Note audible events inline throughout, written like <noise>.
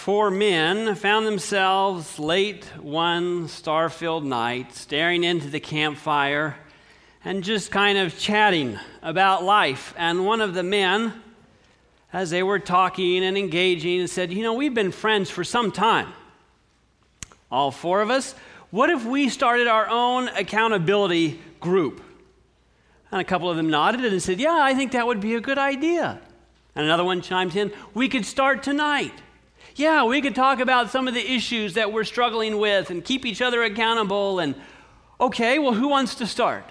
four men found themselves late one star filled night staring into the campfire and just kind of chatting about life. And one of the men, as they were talking and engaging, said, You know, we've been friends for some time. All four of us. What if we started our own accountability group? And a couple of them nodded and said, Yeah, I think that would be a good idea. And another one chimed in, We could start tonight. Yeah, we could talk about some of the issues that we're struggling with and keep each other accountable. And okay, well, who wants to start?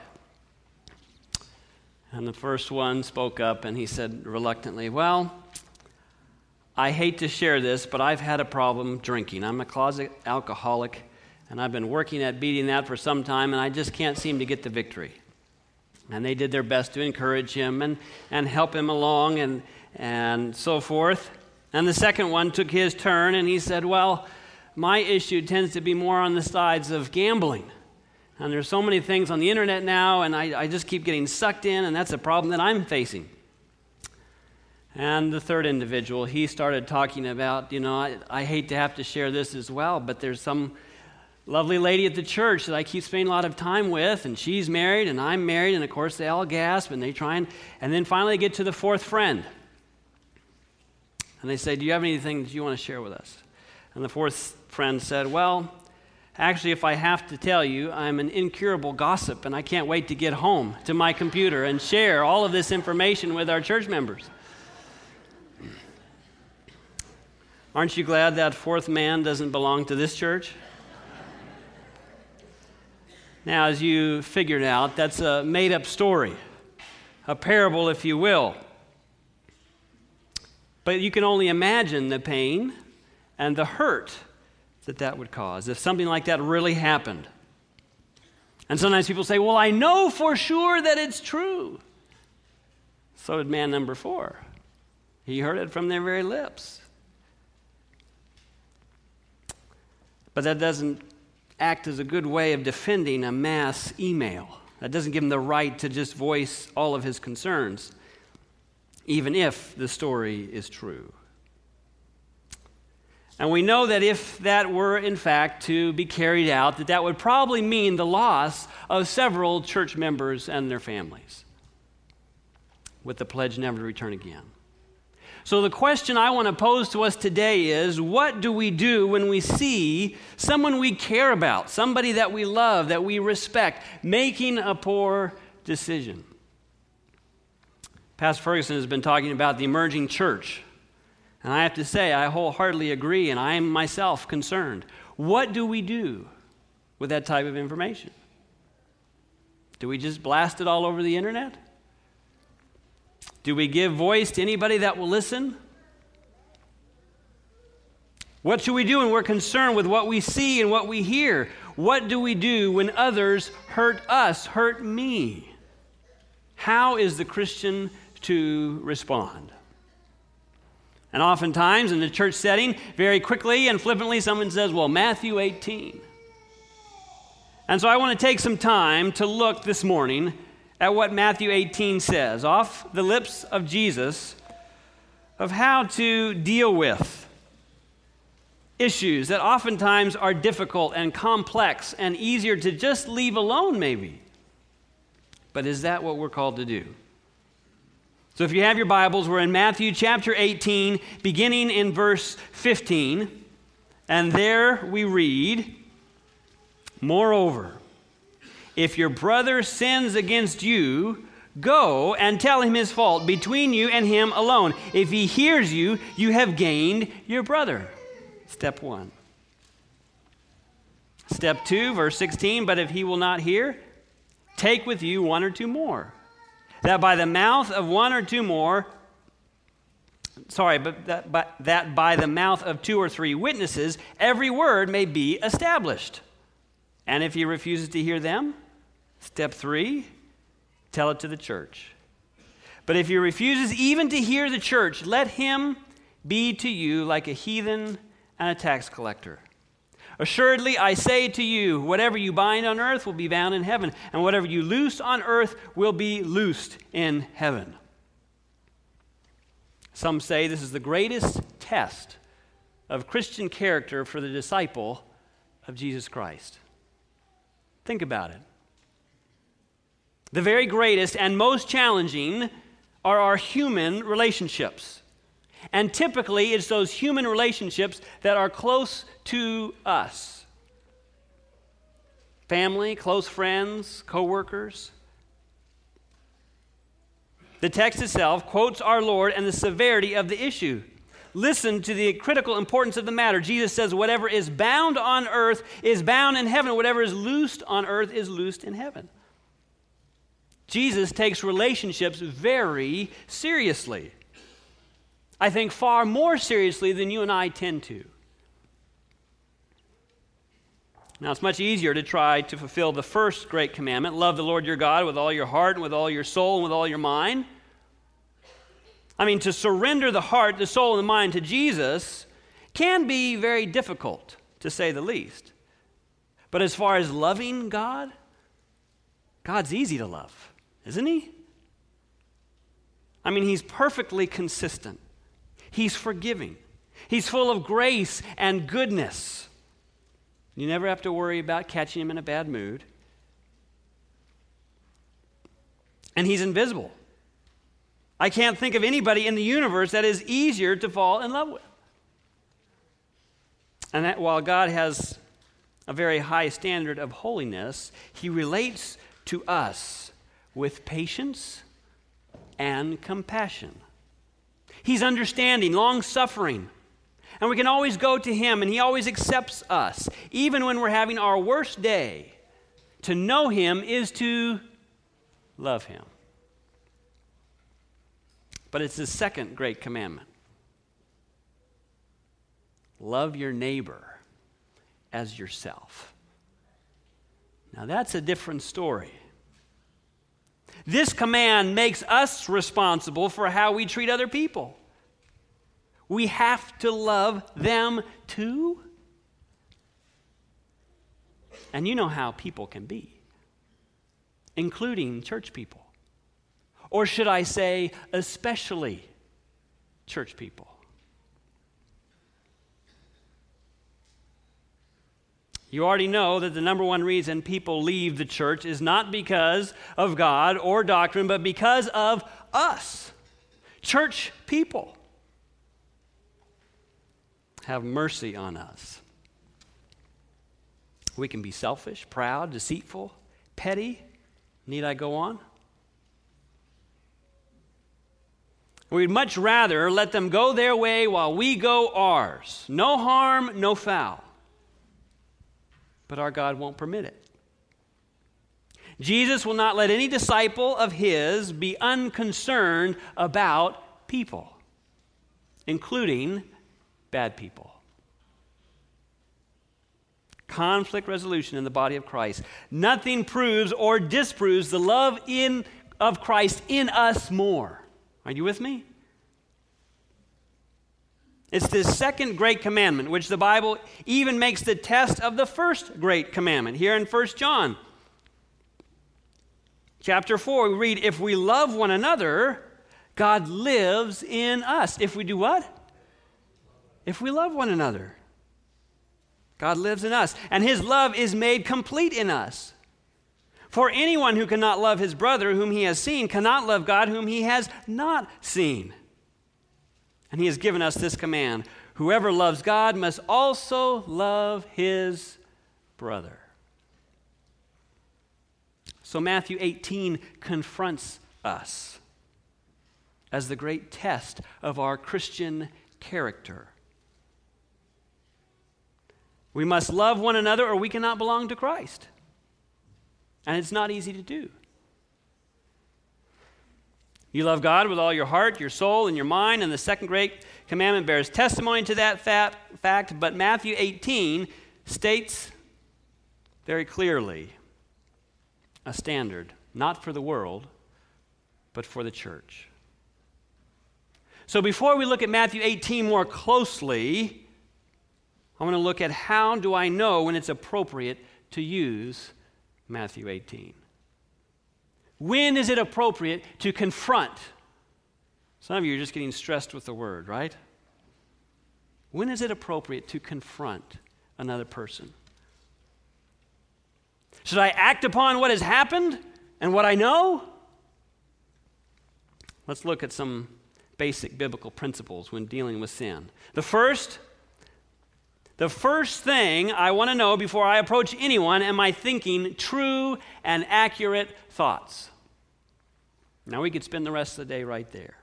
And the first one spoke up and he said reluctantly, Well, I hate to share this, but I've had a problem drinking. I'm a closet alcoholic, and I've been working at beating that for some time, and I just can't seem to get the victory. And they did their best to encourage him and, and help him along and, and so forth. And the second one took his turn and he said, Well, my issue tends to be more on the sides of gambling. And there's so many things on the internet now, and I, I just keep getting sucked in, and that's a problem that I'm facing. And the third individual, he started talking about, you know, I, I hate to have to share this as well, but there's some lovely lady at the church that I keep spending a lot of time with, and she's married, and I'm married, and of course they all gasp and they try and, and then finally get to the fourth friend. And they say, Do you have anything that you want to share with us? And the fourth friend said, Well, actually, if I have to tell you, I'm an incurable gossip, and I can't wait to get home to my computer and share all of this information with our church members. Aren't you glad that fourth man doesn't belong to this church? Now, as you figured out, that's a made up story, a parable, if you will. But you can only imagine the pain and the hurt that that would cause if something like that really happened. And sometimes people say, Well, I know for sure that it's true. So did man number four. He heard it from their very lips. But that doesn't act as a good way of defending a mass email. That doesn't give him the right to just voice all of his concerns, even if the story is true. And we know that if that were in fact to be carried out, that that would probably mean the loss of several church members and their families with the pledge never to return again. So, the question I want to pose to us today is what do we do when we see someone we care about, somebody that we love, that we respect, making a poor decision? Pastor Ferguson has been talking about the emerging church. And I have to say, I wholeheartedly agree, and I am myself concerned. What do we do with that type of information? Do we just blast it all over the internet? Do we give voice to anybody that will listen? What should we do when we're concerned with what we see and what we hear? What do we do when others hurt us, hurt me? How is the Christian to respond? And oftentimes in the church setting, very quickly and flippantly, someone says, Well, Matthew 18. And so I want to take some time to look this morning at what Matthew 18 says, off the lips of Jesus, of how to deal with issues that oftentimes are difficult and complex and easier to just leave alone, maybe. But is that what we're called to do? So if you have your Bibles, we're in Matthew chapter 18, beginning in verse 15. And there we read, Moreover, if your brother sins against you, go and tell him his fault between you and him alone. If he hears you, you have gained your brother. Step one. Step two, verse 16, but if he will not hear, take with you one or two more, that by the mouth of one or two more, sorry, but that, but that by the mouth of two or three witnesses, every word may be established. And if he refuses to hear them, Step three, tell it to the church. But if he refuses even to hear the church, let him be to you like a heathen and a tax collector. Assuredly, I say to you, whatever you bind on earth will be bound in heaven, and whatever you loose on earth will be loosed in heaven. Some say this is the greatest test of Christian character for the disciple of Jesus Christ. Think about it. The very greatest and most challenging are our human relationships. And typically, it's those human relationships that are close to us family, close friends, coworkers. The text itself quotes our Lord and the severity of the issue. Listen to the critical importance of the matter. Jesus says, Whatever is bound on earth is bound in heaven, whatever is loosed on earth is loosed in heaven. Jesus takes relationships very seriously. I think far more seriously than you and I tend to. Now, it's much easier to try to fulfill the first great commandment love the Lord your God with all your heart and with all your soul and with all your mind. I mean, to surrender the heart, the soul, and the mind to Jesus can be very difficult, to say the least. But as far as loving God, God's easy to love, isn't He? I mean, He's perfectly consistent, He's forgiving, He's full of grace and goodness. You never have to worry about catching him in a bad mood. And he's invisible. I can't think of anybody in the universe that is easier to fall in love with. And that while God has a very high standard of holiness, he relates to us with patience and compassion. He's understanding, long suffering, and we can always go to Him, and He always accepts us, even when we're having our worst day. To know Him is to love Him. But it's the second great commandment love your neighbor as yourself. Now, that's a different story. This command makes us responsible for how we treat other people we have to love them too. And you know how people can be, including church people. Or should I say, especially church people? You already know that the number one reason people leave the church is not because of God or doctrine, but because of us, church people have mercy on us. We can be selfish, proud, deceitful, petty. Need I go on? We'd much rather let them go their way while we go ours. No harm, no foul. But our God won't permit it. Jesus will not let any disciple of his be unconcerned about people, including bad people. Conflict resolution in the body of Christ. Nothing proves or disproves the love in, of Christ in us more. Are you with me? It's this second great commandment, which the Bible even makes the test of the first great commandment. Here in 1 John chapter 4, we read, If we love one another, God lives in us. If we do what? if we love one another. God lives in us, and his love is made complete in us. For anyone who cannot love his brother whom he has seen cannot love God whom he has not seen. And he has given us this command whoever loves God must also love his brother. So Matthew 18 confronts us as the great test of our Christian character. We must love one another or we cannot belong to Christ. And it's not easy to do. You love God with all your heart, your soul, and your mind, and the second great commandment bears testimony to that fact. But Matthew 18 states very clearly a standard, not for the world, but for the church. So before we look at Matthew 18 more closely, I want to look at how do I know when it's appropriate to use Matthew 18. When is it appropriate to confront? Some of you are just getting stressed with the word, right? When is it appropriate to confront another person? Should I act upon what has happened and what I know? Let's look at some basic biblical principles when dealing with sin. The first, the first thing I want to know before I approach anyone am I thinking true and accurate thoughts? Now we could spend the rest of the day right there.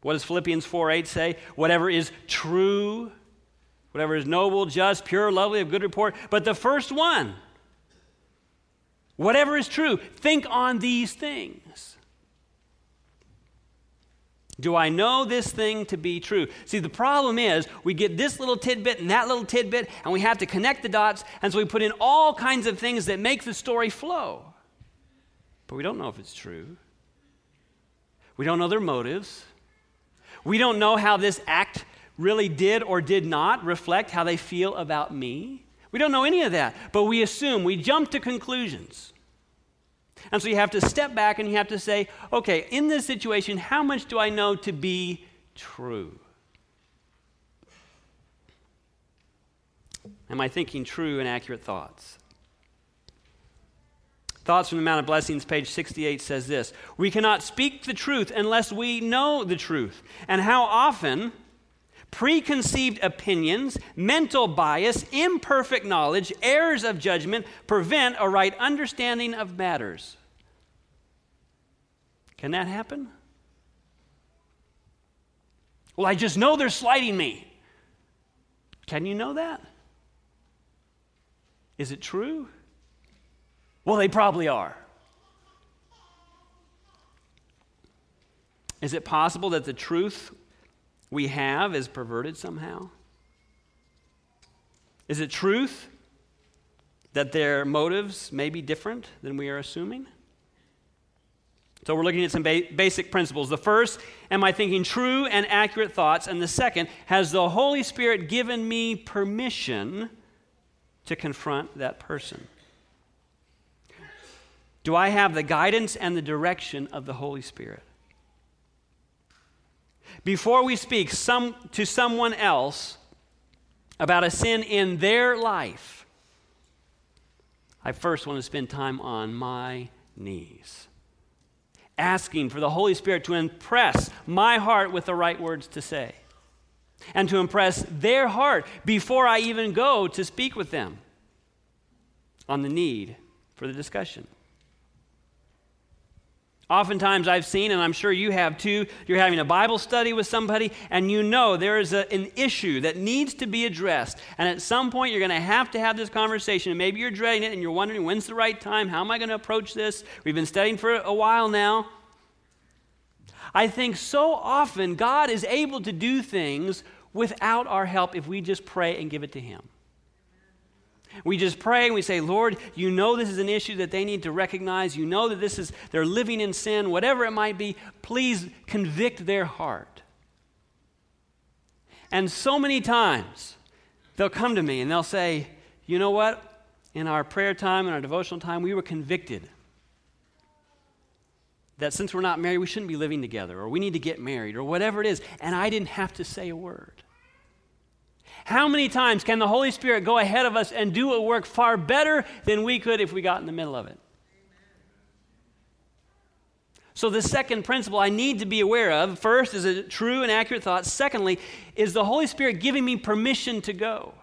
What does Philippians 4 8 say? Whatever is true, whatever is noble, just, pure, lovely, of good report. But the first one, whatever is true, think on these things. Do I know this thing to be true? See, the problem is we get this little tidbit and that little tidbit, and we have to connect the dots, and so we put in all kinds of things that make the story flow. But we don't know if it's true. We don't know their motives. We don't know how this act really did or did not reflect how they feel about me. We don't know any of that, but we assume, we jump to conclusions. And so you have to step back and you have to say, okay, in this situation, how much do I know to be true? Am I thinking true and accurate thoughts? Thoughts from the Mount of Blessings, page 68 says this We cannot speak the truth unless we know the truth. And how often preconceived opinions, mental bias, imperfect knowledge, errors of judgment prevent a right understanding of matters. Can that happen? Well, I just know they're slighting me. Can you know that? Is it true? Well, they probably are. Is it possible that the truth we have is perverted somehow? Is it truth that their motives may be different than we are assuming? So we're looking at some ba- basic principles. The first, am I thinking true and accurate thoughts? And the second, has the Holy Spirit given me permission to confront that person? Do I have the guidance and the direction of the Holy Spirit? Before we speak some, to someone else about a sin in their life, I first want to spend time on my knees asking for the Holy Spirit to impress my heart with the right words to say and to impress their heart before I even go to speak with them on the need for the discussion. Oftentimes, I've seen, and I'm sure you have too, you're having a Bible study with somebody, and you know there is a, an issue that needs to be addressed. And at some point, you're going to have to have this conversation. And maybe you're dreading it, and you're wondering, when's the right time? How am I going to approach this? We've been studying for a while now. I think so often God is able to do things without our help if we just pray and give it to Him. We just pray and we say, Lord, you know this is an issue that they need to recognize. You know that this is, they're living in sin, whatever it might be. Please convict their heart. And so many times they'll come to me and they'll say, you know what? In our prayer time, in our devotional time, we were convicted that since we're not married, we shouldn't be living together, or we need to get married, or whatever it is. And I didn't have to say a word. How many times can the Holy Spirit go ahead of us and do a work far better than we could if we got in the middle of it? So, the second principle I need to be aware of first is a true and accurate thought. Secondly, is the Holy Spirit giving me permission to go?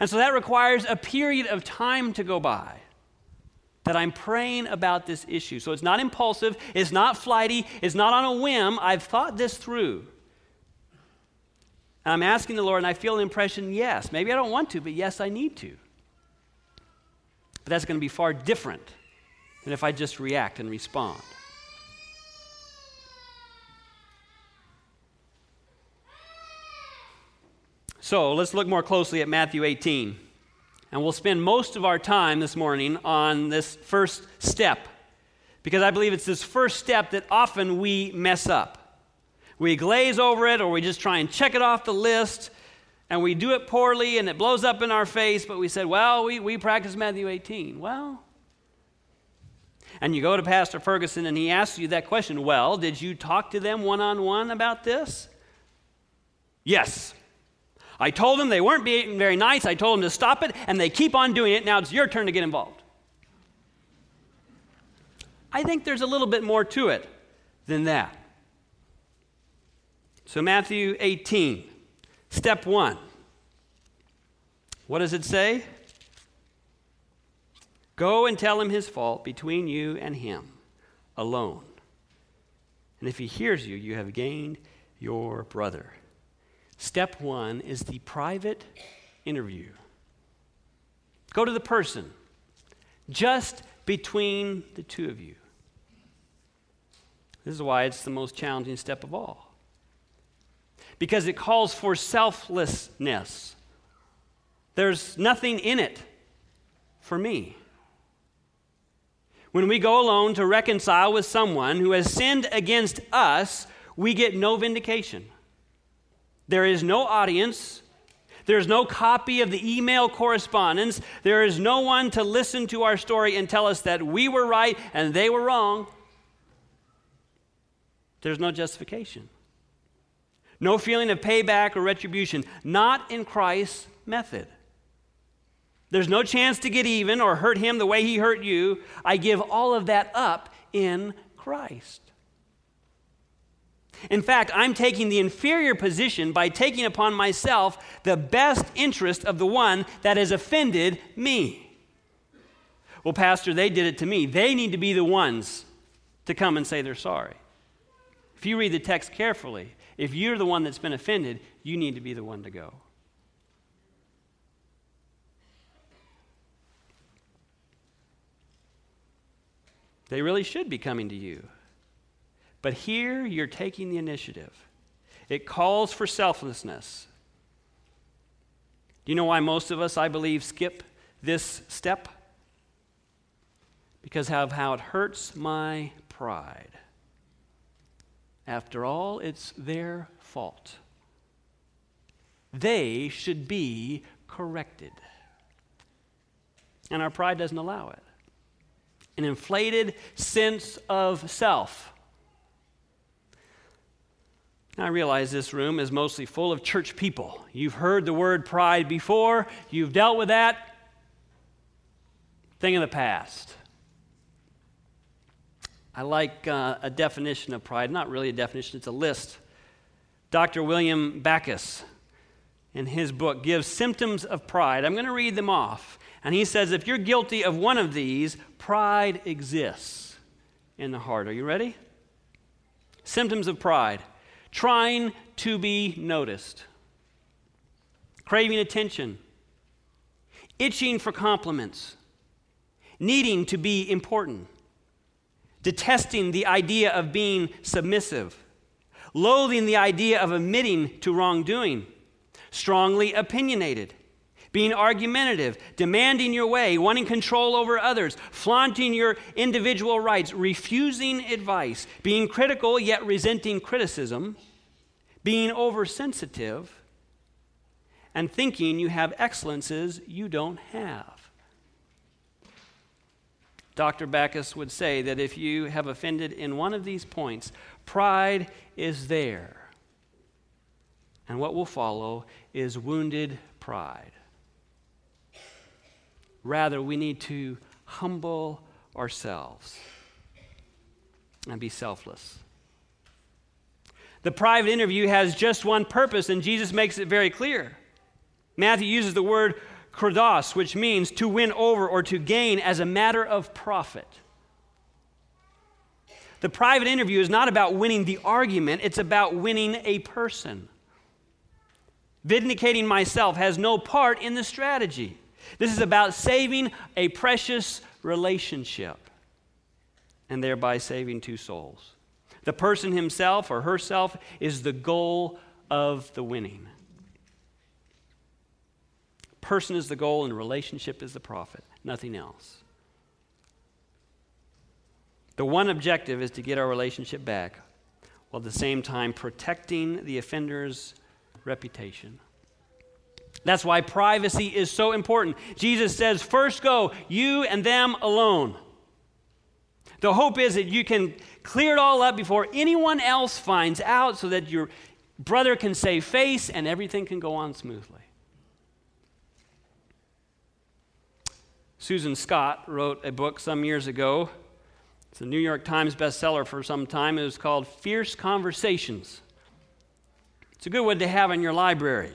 And so that requires a period of time to go by that I'm praying about this issue. So it's not impulsive, it's not flighty, it's not on a whim. I've thought this through. And I'm asking the Lord, and I feel an impression yes. Maybe I don't want to, but yes, I need to. But that's going to be far different than if I just react and respond. So let's look more closely at Matthew 18. And we'll spend most of our time this morning on this first step because I believe it's this first step that often we mess up. We glaze over it or we just try and check it off the list and we do it poorly and it blows up in our face, but we said, well, we, we practice Matthew 18. Well, and you go to Pastor Ferguson and he asks you that question, well, did you talk to them one on one about this? Yes. I told them they weren't being very nice. I told them to stop it, and they keep on doing it. Now it's your turn to get involved. I think there's a little bit more to it than that. So, Matthew 18, step one. What does it say? Go and tell him his fault between you and him alone. And if he hears you, you have gained your brother. Step one is the private interview. Go to the person, just between the two of you. This is why it's the most challenging step of all. Because it calls for selflessness. There's nothing in it for me. When we go alone to reconcile with someone who has sinned against us, we get no vindication. There is no audience. There's no copy of the email correspondence. There is no one to listen to our story and tell us that we were right and they were wrong. There's no justification. No feeling of payback or retribution. Not in Christ's method. There's no chance to get even or hurt him the way he hurt you. I give all of that up in Christ. In fact, I'm taking the inferior position by taking upon myself the best interest of the one that has offended me. Well, Pastor, they did it to me. They need to be the ones to come and say they're sorry. If you read the text carefully, if you're the one that's been offended, you need to be the one to go. They really should be coming to you. But here you're taking the initiative. It calls for selflessness. Do you know why most of us, I believe, skip this step? Because of how it hurts my pride. After all, it's their fault. They should be corrected. And our pride doesn't allow it an inflated sense of self. I realize this room is mostly full of church people. You've heard the word pride before, you've dealt with that thing in the past. I like uh, a definition of pride, not really a definition, it's a list. Dr. William Backus, in his book, gives symptoms of pride. I'm going to read them off. And he says if you're guilty of one of these, pride exists in the heart. Are you ready? Symptoms of pride trying to be noticed, craving attention, itching for compliments, needing to be important, detesting the idea of being submissive, loathing the idea of admitting to wrongdoing, strongly opinionated being argumentative, demanding your way, wanting control over others, flaunting your individual rights, refusing advice, being critical yet resenting criticism, being oversensitive, and thinking you have excellences you don't have. Dr. Backus would say that if you have offended in one of these points, pride is there. And what will follow is wounded pride. Rather, we need to humble ourselves and be selfless. The private interview has just one purpose, and Jesus makes it very clear. Matthew uses the word kerdos, which means to win over or to gain as a matter of profit. The private interview is not about winning the argument, it's about winning a person. Vindicating myself has no part in the strategy. This is about saving a precious relationship and thereby saving two souls. The person himself or herself is the goal of the winning. Person is the goal and relationship is the profit, nothing else. The one objective is to get our relationship back while at the same time protecting the offender's reputation. That's why privacy is so important. Jesus says, first go, you and them alone. The hope is that you can clear it all up before anyone else finds out so that you're brother can save face and everything can go on smoothly. Susan Scott wrote a book some years ago. It's a New York Times bestseller for some time. It was called Fierce Conversations. It's a good one to have in your library.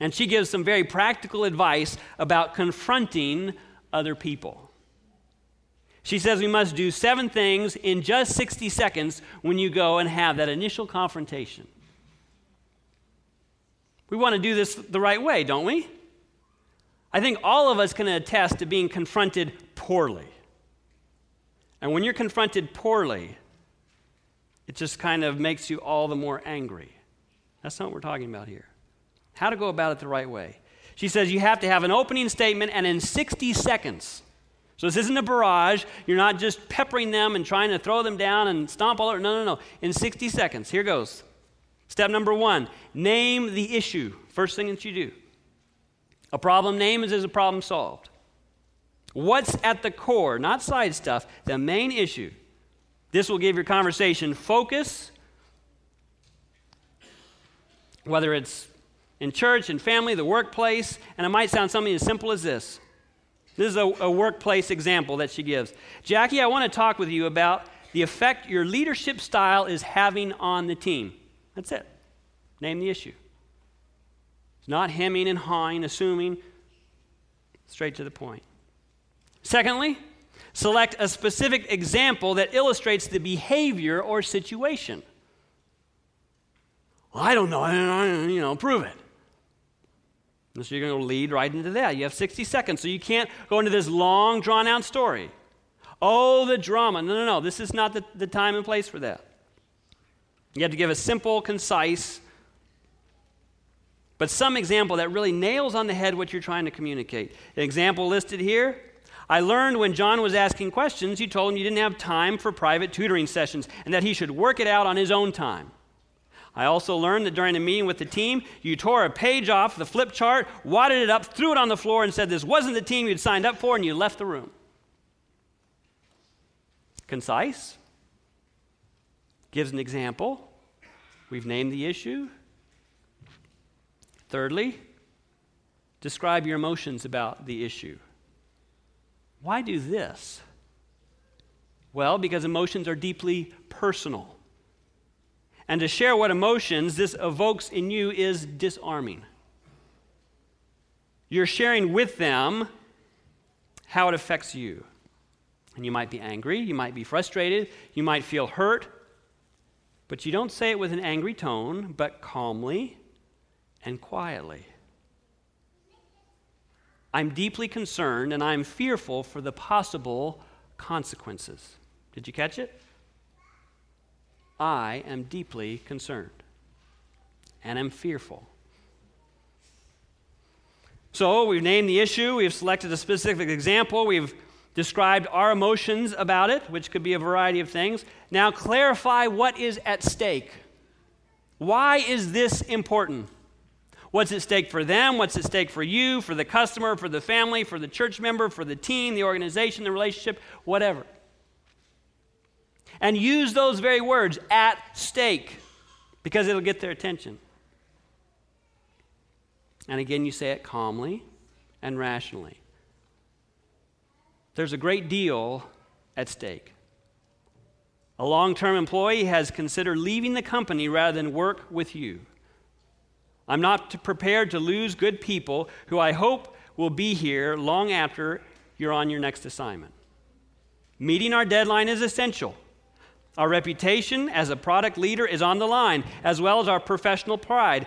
And she gives some very practical advice about confronting other people. She says we must do seven things in just 60 seconds when you go and have that initial confrontation. We want to do this the right way, don't we? I think all of us can attest to being confronted poorly. And when you're confronted poorly, it just kind of makes you all the more angry. That's not what we're talking about here. How to go about it the right way. She says you have to have an opening statement and in 60 seconds. So this isn't a barrage. You're not just peppering them and trying to throw them down and stomp all over. No, no, no. In 60 seconds. Here goes. Step number one name the issue. First thing that you do. A problem named is a problem solved. What's at the core, not side stuff, the main issue. This will give your conversation focus, whether it's in church, in family, the workplace, and it might sound something as simple as this. This is a, a workplace example that she gives. Jackie, I want to talk with you about the effect your leadership style is having on the team. That's it. Name the issue. Not hemming and hawing, assuming, straight to the point. Secondly, select a specific example that illustrates the behavior or situation. Well, I don't know, you know, prove it. And so you're going to lead right into that. You have 60 seconds, so you can't go into this long, drawn out story. Oh, the drama. No, no, no. This is not the, the time and place for that. You have to give a simple, concise, but some example that really nails on the head what you're trying to communicate. An example listed here I learned when John was asking questions, you told him you didn't have time for private tutoring sessions and that he should work it out on his own time. I also learned that during a meeting with the team, you tore a page off the flip chart, wadded it up, threw it on the floor, and said this wasn't the team you'd signed up for, and you left the room. Concise, gives an example. We've named the issue. Thirdly, describe your emotions about the issue. Why do this? Well, because emotions are deeply personal. And to share what emotions this evokes in you is disarming. You're sharing with them how it affects you. And you might be angry, you might be frustrated, you might feel hurt, but you don't say it with an angry tone, but calmly and quietly. I'm deeply concerned and I'm fearful for the possible consequences. Did you catch it? I am deeply concerned and am fearful. So, we've named the issue, we've selected a specific example, we've described our emotions about it, which could be a variety of things. Now, clarify what is at stake. Why is this important? What's at stake for them? What's at stake for you, for the customer, for the family, for the church member, for the team, the organization, the relationship, whatever. And use those very words, at stake, because it'll get their attention. And again, you say it calmly and rationally. There's a great deal at stake. A long term employee has considered leaving the company rather than work with you. I'm not prepared to lose good people who I hope will be here long after you're on your next assignment. Meeting our deadline is essential. Our reputation as a product leader is on the line, as well as our professional pride,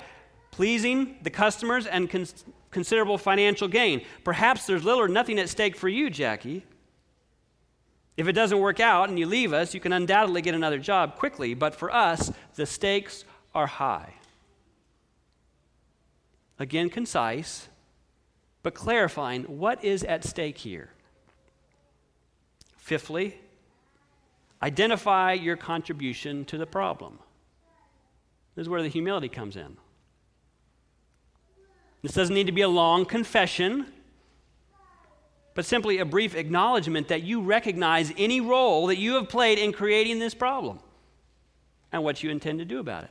pleasing the customers and cons- considerable financial gain. Perhaps there's little or nothing at stake for you, Jackie. If it doesn't work out and you leave us, you can undoubtedly get another job quickly, but for us, the stakes are high. Again, concise, but clarifying what is at stake here. Fifthly, identify your contribution to the problem. This is where the humility comes in. This doesn't need to be a long confession, but simply a brief acknowledgement that you recognize any role that you have played in creating this problem and what you intend to do about it.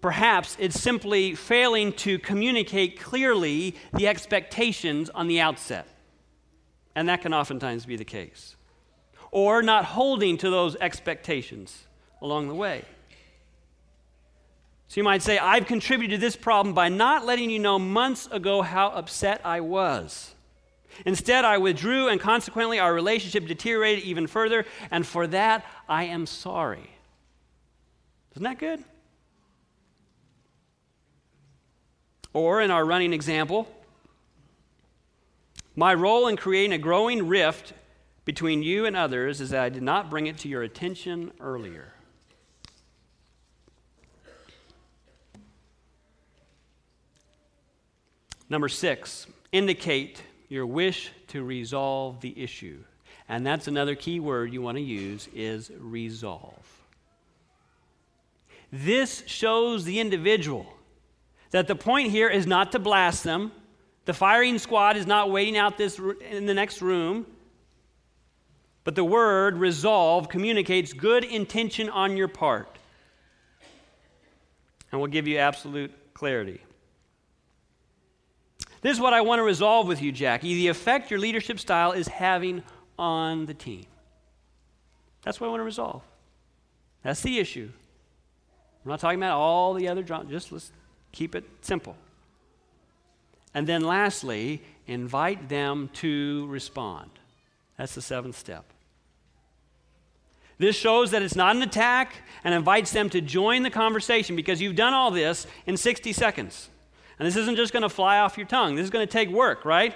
Perhaps it's simply failing to communicate clearly the expectations on the outset. And that can oftentimes be the case. Or not holding to those expectations along the way. So you might say, I've contributed to this problem by not letting you know months ago how upset I was. Instead, I withdrew, and consequently, our relationship deteriorated even further, and for that, I am sorry. Isn't that good? Or, in our running example, my role in creating a growing rift between you and others is that I did not bring it to your attention earlier. Number six, indicate your wish to resolve the issue. And that's another key word you want to use is resolve. This shows the individual that the point here is not to blast them. The firing squad is not waiting out this in the next room. But the word resolve communicates good intention on your part. And will give you absolute clarity. This is what I want to resolve with you, Jackie the effect your leadership style is having on the team. That's what I want to resolve. That's the issue. I'm not talking about all the other drama, just let's keep it simple. And then lastly, invite them to respond. That's the seventh step. This shows that it's not an attack and invites them to join the conversation because you've done all this in 60 seconds. And this isn't just going to fly off your tongue, this is going to take work, right?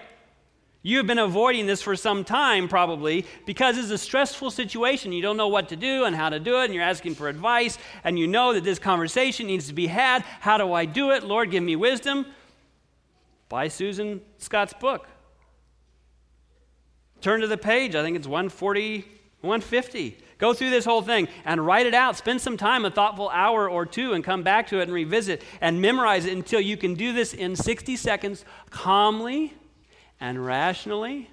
You have been avoiding this for some time, probably, because it's a stressful situation. You don't know what to do and how to do it, and you're asking for advice, and you know that this conversation needs to be had. How do I do it? Lord, give me wisdom. Buy Susan Scott's book. Turn to the page. I think it's 140, 150. Go through this whole thing and write it out. Spend some time, a thoughtful hour or two, and come back to it and revisit and memorize it until you can do this in 60 seconds calmly and rationally.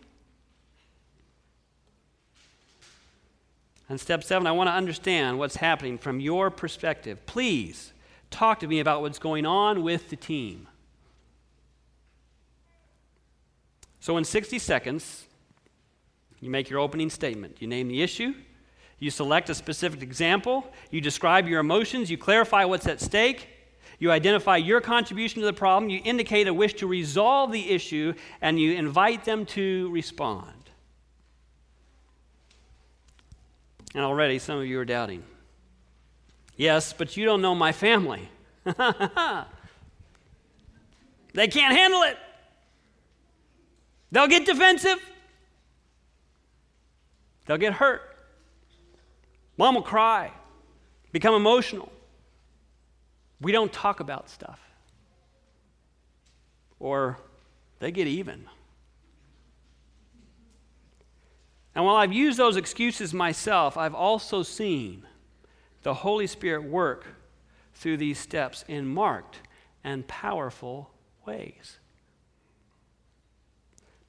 And step seven, I want to understand what's happening from your perspective. Please talk to me about what's going on with the team. So, in 60 seconds, you make your opening statement. You name the issue, you select a specific example, you describe your emotions, you clarify what's at stake, you identify your contribution to the problem, you indicate a wish to resolve the issue, and you invite them to respond. And already some of you are doubting. Yes, but you don't know my family. <laughs> they can't handle it. They'll get defensive. They'll get hurt. Mom will cry, become emotional. We don't talk about stuff. Or they get even. And while I've used those excuses myself, I've also seen the Holy Spirit work through these steps in marked and powerful ways.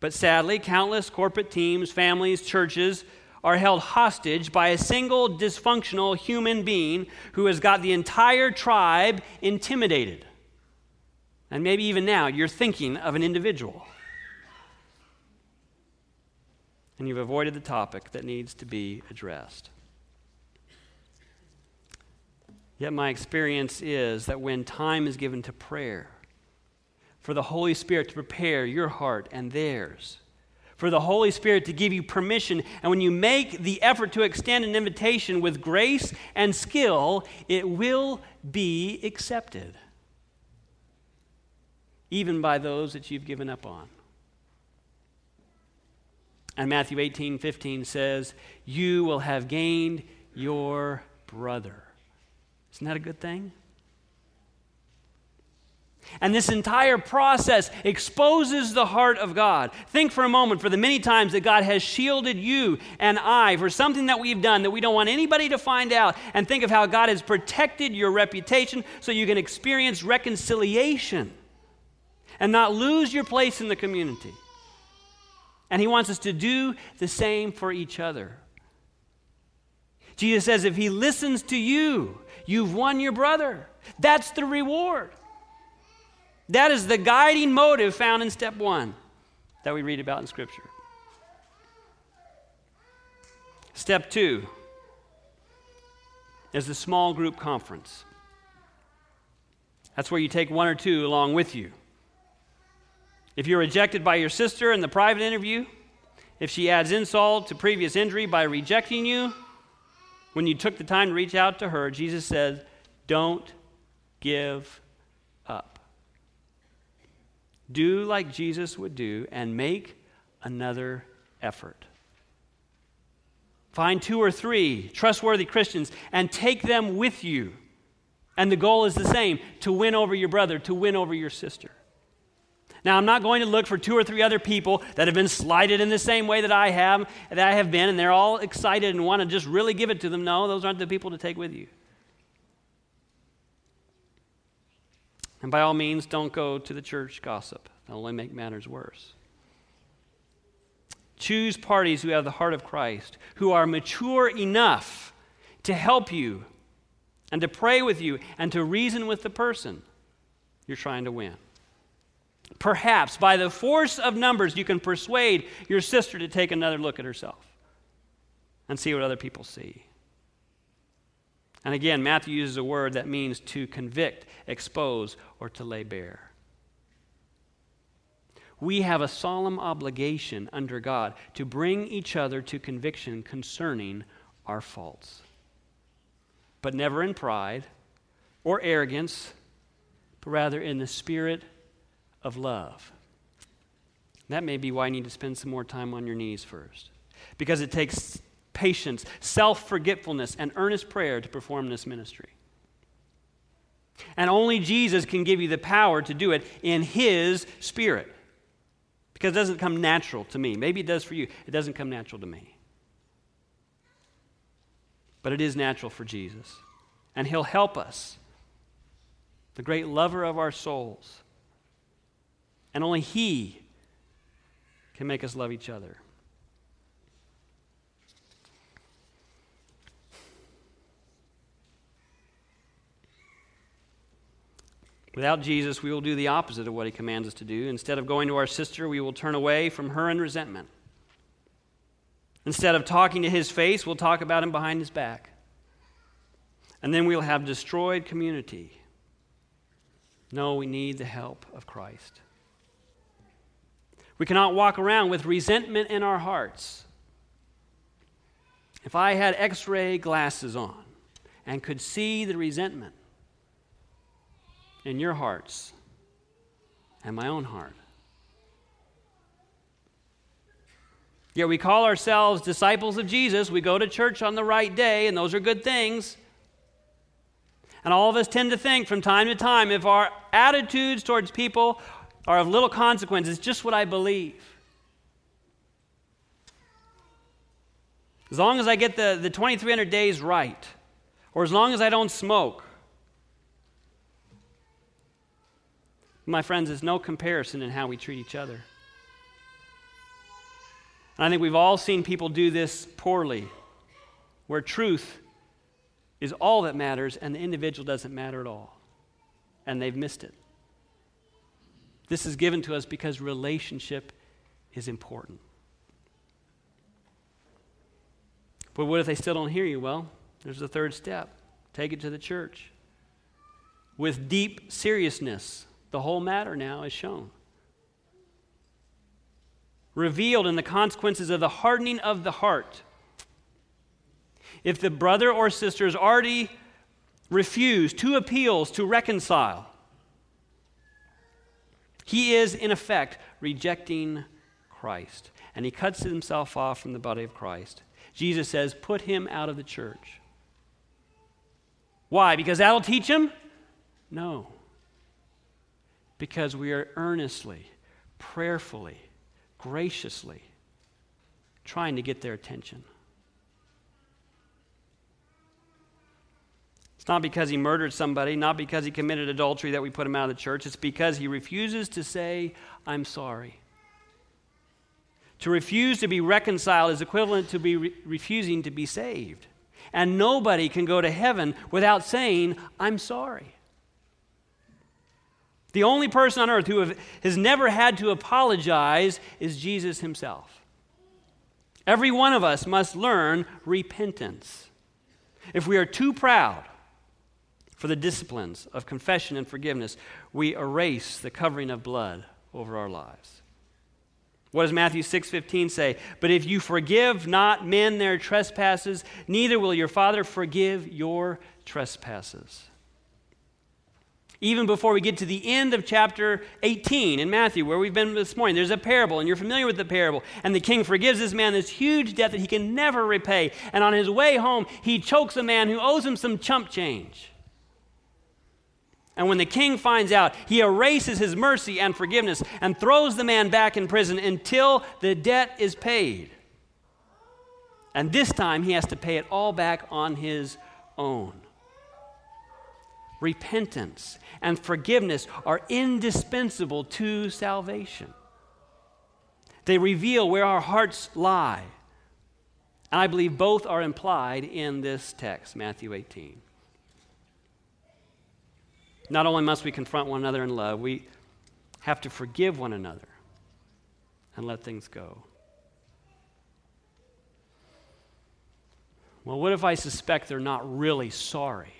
But sadly, countless corporate teams, families, churches, are held hostage by a single dysfunctional human being who has got the entire tribe intimidated. And maybe even now you're thinking of an individual. And you've avoided the topic that needs to be addressed. Yet my experience is that when time is given to prayer, for the Holy Spirit to prepare your heart and theirs, for the Holy Spirit to give you permission. And when you make the effort to extend an invitation with grace and skill, it will be accepted, even by those that you've given up on. And Matthew 18 15 says, You will have gained your brother. Isn't that a good thing? And this entire process exposes the heart of God. Think for a moment for the many times that God has shielded you and I for something that we've done that we don't want anybody to find out. And think of how God has protected your reputation so you can experience reconciliation and not lose your place in the community. And He wants us to do the same for each other. Jesus says, if He listens to you, You've won your brother. That's the reward. That is the guiding motive found in step one that we read about in Scripture. Step two is the small group conference. That's where you take one or two along with you. If you're rejected by your sister in the private interview, if she adds insult to previous injury by rejecting you, when you took the time to reach out to her, Jesus said, Don't give. Do like Jesus would do and make another effort. Find two or three trustworthy Christians and take them with you. And the goal is the same to win over your brother, to win over your sister. Now, I'm not going to look for two or three other people that have been slighted in the same way that I have, that I have been, and they're all excited and want to just really give it to them. No, those aren't the people to take with you. And by all means, don't go to the church gossip. That'll only make matters worse. Choose parties who have the heart of Christ, who are mature enough to help you and to pray with you and to reason with the person you're trying to win. Perhaps by the force of numbers, you can persuade your sister to take another look at herself and see what other people see. And again, Matthew uses a word that means to convict, expose, or to lay bare we have a solemn obligation under God to bring each other to conviction concerning our faults. But never in pride or arrogance, but rather in the spirit of love. That may be why you need to spend some more time on your knees first. Because it takes patience, self forgetfulness, and earnest prayer to perform this ministry. And only Jesus can give you the power to do it in His Spirit because it doesn't come natural to me. Maybe it does for you. It doesn't come natural to me. But it is natural for Jesus. And He'll help us, the great lover of our souls. And only He can make us love each other. Without Jesus, we will do the opposite of what he commands us to do. Instead of going to our sister, we will turn away from her in resentment. Instead of talking to his face, we'll talk about him behind his back. And then we'll have destroyed community. No, we need the help of Christ. We cannot walk around with resentment in our hearts. If I had x ray glasses on and could see the resentment, in your hearts and my own heart. Yet we call ourselves disciples of Jesus. We go to church on the right day, and those are good things. And all of us tend to think from time to time if our attitudes towards people are of little consequence, it's just what I believe. As long as I get the, the 2,300 days right, or as long as I don't smoke, My friends, there's no comparison in how we treat each other. And I think we've all seen people do this poorly, where truth is all that matters and the individual doesn't matter at all. And they've missed it. This is given to us because relationship is important. But what if they still don't hear you? Well, there's the third step take it to the church with deep seriousness the whole matter now is shown. Revealed in the consequences of the hardening of the heart. If the brother or sister has already refused two appeals to reconcile, he is, in effect, rejecting Christ. And he cuts himself off from the body of Christ. Jesus says, Put him out of the church. Why? Because that'll teach him? No because we are earnestly, prayerfully, graciously trying to get their attention. It's not because he murdered somebody, not because he committed adultery that we put him out of the church. It's because he refuses to say, I'm sorry. To refuse to be reconciled is equivalent to be re- refusing to be saved. And nobody can go to heaven without saying, I'm sorry. The only person on earth who has never had to apologize is Jesus himself. Every one of us must learn repentance. If we are too proud for the disciplines of confession and forgiveness, we erase the covering of blood over our lives. What does Matthew 6:15 say? But if you forgive not men their trespasses, neither will your Father forgive your trespasses. Even before we get to the end of chapter 18 in Matthew, where we've been this morning, there's a parable, and you're familiar with the parable. And the king forgives this man this huge debt that he can never repay. And on his way home, he chokes a man who owes him some chump change. And when the king finds out, he erases his mercy and forgiveness and throws the man back in prison until the debt is paid. And this time he has to pay it all back on his own. Repentance and forgiveness are indispensable to salvation. They reveal where our hearts lie. And I believe both are implied in this text, Matthew 18. Not only must we confront one another in love, we have to forgive one another and let things go. Well, what if I suspect they're not really sorry?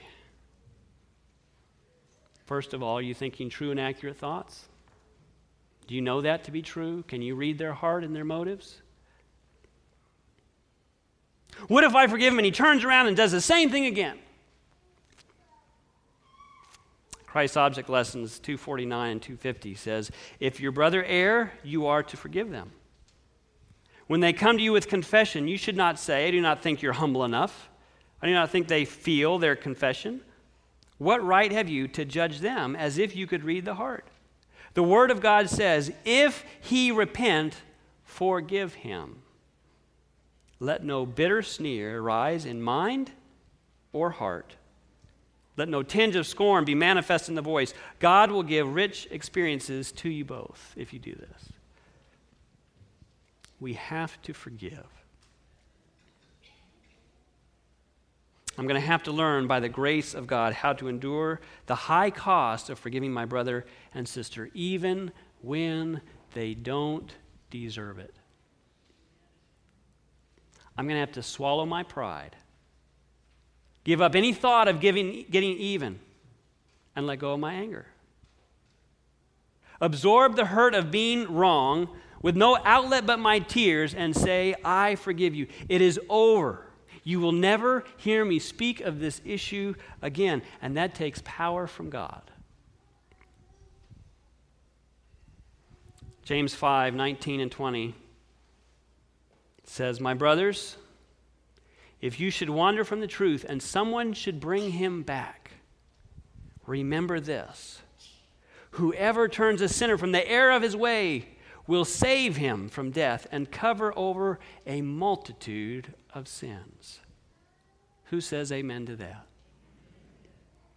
First of all, are you thinking true and accurate thoughts? Do you know that to be true? Can you read their heart and their motives? What if I forgive him and he turns around and does the same thing again? Christ's Object Lessons 249 and 250 says, If your brother err, you are to forgive them. When they come to you with confession, you should not say, I do not think you're humble enough. I do not think they feel their confession. What right have you to judge them as if you could read the heart? The Word of God says, If he repent, forgive him. Let no bitter sneer rise in mind or heart let no tinge of scorn be manifest in the voice. God will give rich experiences to you both if you do this. We have to forgive. I'm going to have to learn by the grace of God how to endure the high cost of forgiving my brother and sister, even when they don't deserve it. I'm going to have to swallow my pride Give up any thought of giving, getting even and let go of my anger. Absorb the hurt of being wrong with no outlet but my tears and say, I forgive you. It is over. You will never hear me speak of this issue again. And that takes power from God. James 5 19 and 20 says, My brothers, if you should wander from the truth and someone should bring him back, remember this whoever turns a sinner from the error of his way will save him from death and cover over a multitude of sins. Who says amen to that?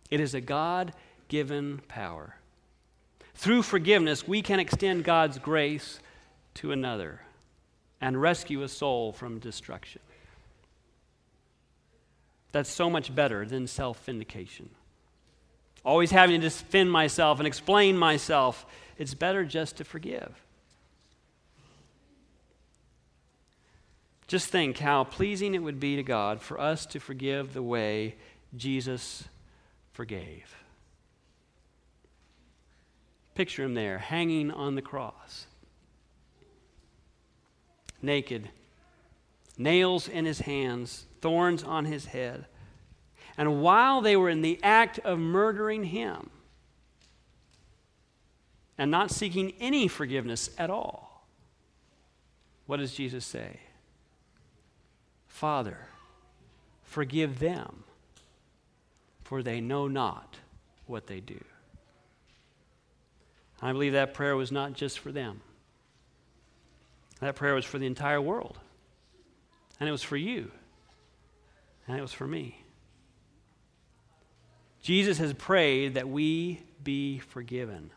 It is a God given power. Through forgiveness, we can extend God's grace to another and rescue a soul from destruction. That's so much better than self vindication. Always having to defend myself and explain myself. It's better just to forgive. Just think how pleasing it would be to God for us to forgive the way Jesus forgave. Picture him there, hanging on the cross, naked, nails in his hands, thorns on his head. And while they were in the act of murdering him and not seeking any forgiveness at all, what does Jesus say? Father, forgive them, for they know not what they do. I believe that prayer was not just for them. That prayer was for the entire world. And it was for you. And it was for me. Jesus has prayed that we be forgiven.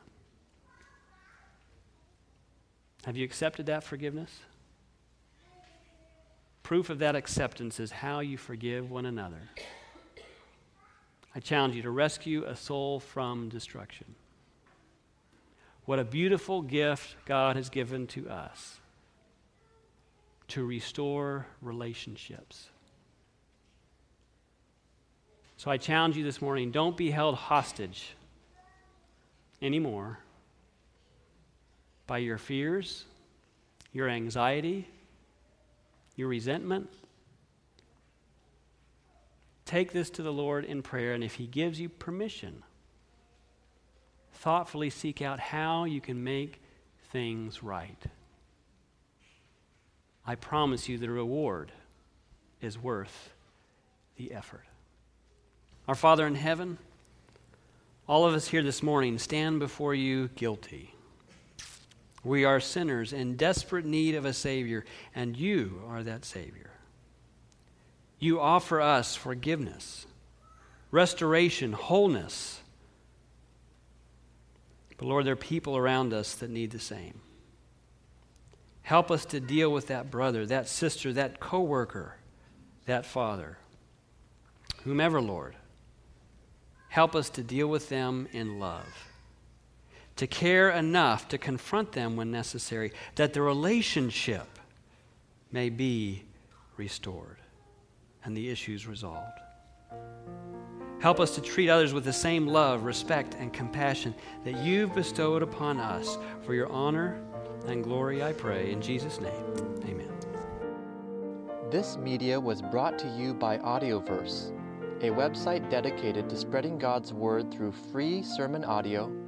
Have you accepted that forgiveness? Proof of that acceptance is how you forgive one another. I challenge you to rescue a soul from destruction. What a beautiful gift God has given to us to restore relationships. So I challenge you this morning don't be held hostage anymore by your fears, your anxiety, your resentment. Take this to the Lord in prayer, and if He gives you permission, thoughtfully seek out how you can make things right. I promise you the reward is worth the effort. Our Father in heaven, all of us here this morning stand before you guilty. We are sinners in desperate need of a Savior, and you are that Savior. You offer us forgiveness, restoration, wholeness. But Lord, there are people around us that need the same. Help us to deal with that brother, that sister, that coworker, that father. Whomever, Lord. Help us to deal with them in love. To care enough to confront them when necessary, that the relationship may be restored and the issues resolved. Help us to treat others with the same love, respect, and compassion that you've bestowed upon us for your honor and glory, I pray. In Jesus' name, amen. This media was brought to you by Audioverse, a website dedicated to spreading God's Word through free sermon audio